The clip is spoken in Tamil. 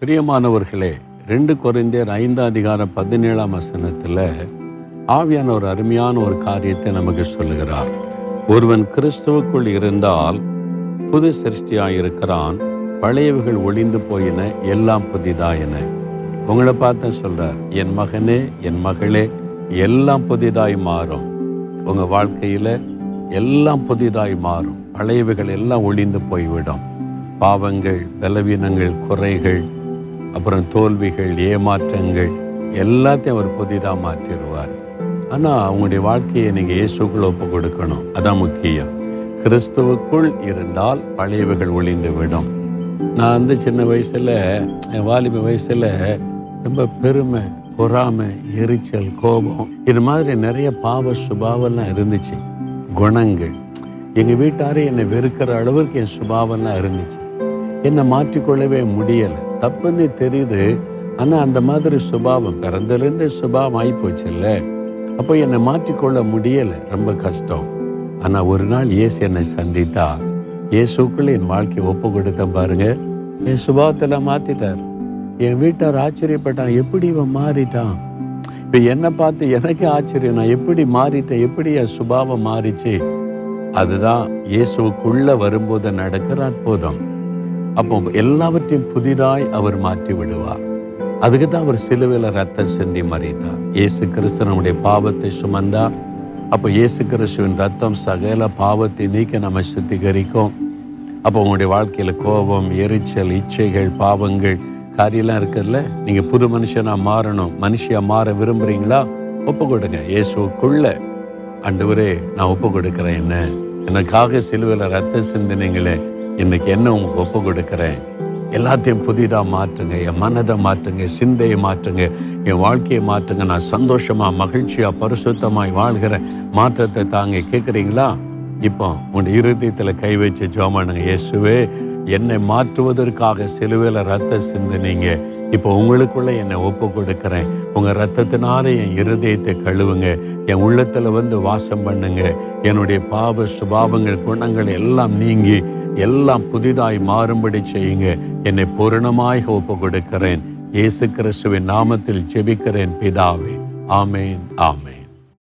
பிரியமானவர்களே ரெண்டு குறைந்தர் ஐந்தாம் அதிகாரம் பதினேழாம் வசனத்தில் ஆவியான ஒரு அருமையான ஒரு காரியத்தை நமக்கு சொல்லுகிறார். ஒருவன் கிறிஸ்துவுக்குள் இருந்தால் புது சிருஷ்டியாயிருக்கிறான் பழையவைகள் ஒளிந்து போயின எல்லாம் புதிதாயின. உங்களை பார்த்து சொல்கிறார் என் மகனே என் மகளே எல்லாம் புதிதாய் மாறும். உங்கள் வாழ்க்கையில் எல்லாம் புதிதாய் மாறும். பழையவைகள் எல்லாம் ஒளிந்து போய்விடும். பாவங்கள் பலவீனங்கள் குறைகள் அப்புறம் தோல்விகள் ஏமாற்றங்கள் எல்லாத்தையும் அவர் புதிதாக மாற்றிடுவார். ஆனால் அவங்களுடைய வாழ்க்கையை நீங்கள் இயேசுக்குள் ஒப்பு கொடுக்கணும். அதான் முக்கியம். கிறிஸ்துவுக்குள் இருந்தால் பழையவைகள் ஒளிந்து விடும். நான் வந்து சின்ன வயசில் என் வாலிப வயசில் ரொம்ப பெருமை பொறாமை எரிச்சல் கோபம் இது மாதிரி நிறைய பாவ சுபாவெல்லாம் இருந்துச்சு. குணங்கள். எங்கள் வீட்டாரே என்னை வெறுக்கிற அளவுக்கு என் சுபாவெல்லாம் இருந்துச்சு. என்னை மாற்றிக்கொள்ளவே முடியலை. தப்புன்னு தெரியுது. ஆனால் அந்த மாதிரி சுபாவம் பிறந்திலிருந்து சுபாவம் ஆகிப்போச்சுல்ல அப்போ என்னை மாற்றிக்கொள்ள முடியலை. ரொம்ப கஷ்டம். ஆனால் ஒரு நாள் இயேசு என்னை சந்தித்தா. இயேசுக்குள்ள என் வாழ்க்கையை ஒப்பு கொடுத்த பாருங்க. என் சுபாவத்தில் மாற்றிட்டார் என் வீட்டார் ஆச்சரியப்பட்டான். எப்படி இவன் மாறிட்டான்? இப்போ என்னை பார்த்து எனக்கு ஆச்சரியம். நான் எப்படி மாறிட்டேன்? எப்படி என் சுபாவம் மாறிச்சு? அதுதான் இயேசுக்குள்ளே வரும்போது நடக்கிற அற்புதம். அப்போ எல்லாவற்றையும் புதிதாய் அவர் மாற்றி விடுவார் அதுக்கு தான் அவர் சிலுவையில் ரத்தம் சிந்தி மறைத்தார் இயேசு கிறிஸ்து நம்முடைய பாவத்தை சுமந்தா. அப்போ இயேசு கிறிஸ்துவின் ரத்தம் சகல பாவத்தை நீக்க நம்ம சுத்திகரிக்கும். அப்போ உங்களுடைய வாழ்க்கையில் கோபம் எரிச்சல் இச்சைகள் பாவங்கள் காரியெல்லாம் இருக்குதுல்ல? நீங்கள் புது மனுஷனாக மாறணும். மனுஷியா மாற விரும்புகிறீங்களா ஒப்பு கொடுங்க இயேசுக்குள்ள அண்டு நான் ஒப்பு கொடுக்குறேன் என்ன? எனக்காக சிலுவையில் ரத்த சிந்தினீங்களே. இன்னைக்கு என்ன உங்களுக்கு ஒப்பு கொடுக்குறேன்? எல்லாத்தையும் புதிதாக மாற்றுங்க என் மனதை மாற்றுங்க சிந்தையை மாற்றுங்க என் வாழ்க்கையை மாற்றுங்க. நான் சந்தோஷமாக மகிழ்ச்சியாக பரிசுத்தமாய் வாழ்கிற மாற்றத்தை தாங்க கேட்குறீங்களா இப்போ உன் இருதயத்தில் கை வச்சு ஜோமானுங்க இயேசுவே என்னை மாற்றுவதற்காக சிலுவையில் ரத்த சிந்தினீங்க. இப்போ உங்களுக்குள்ள என்னை ஒப்பு கொடுக்குறேன். உங்கள் ரத்தத்தினால என் இருதயத்தை கழுவுங்க. என் உள்ளத்தில் வந்து வாசம் பண்ணுங்க. என்னுடைய பாவ சுபாவங்கள் குணங்கள் எல்லாம் நீங்கி எல்லாம் புதிதாய் மாறும்படி செய்யுங்க. என்னை பூரணமாய் ஒப்பு கொடுக்கிறேன். இயேசு கிறிஸ்துவின் நாமத்தில் ஜெபிக்கிறேன் பிதாவே. ஆமேன் ஆமேன்.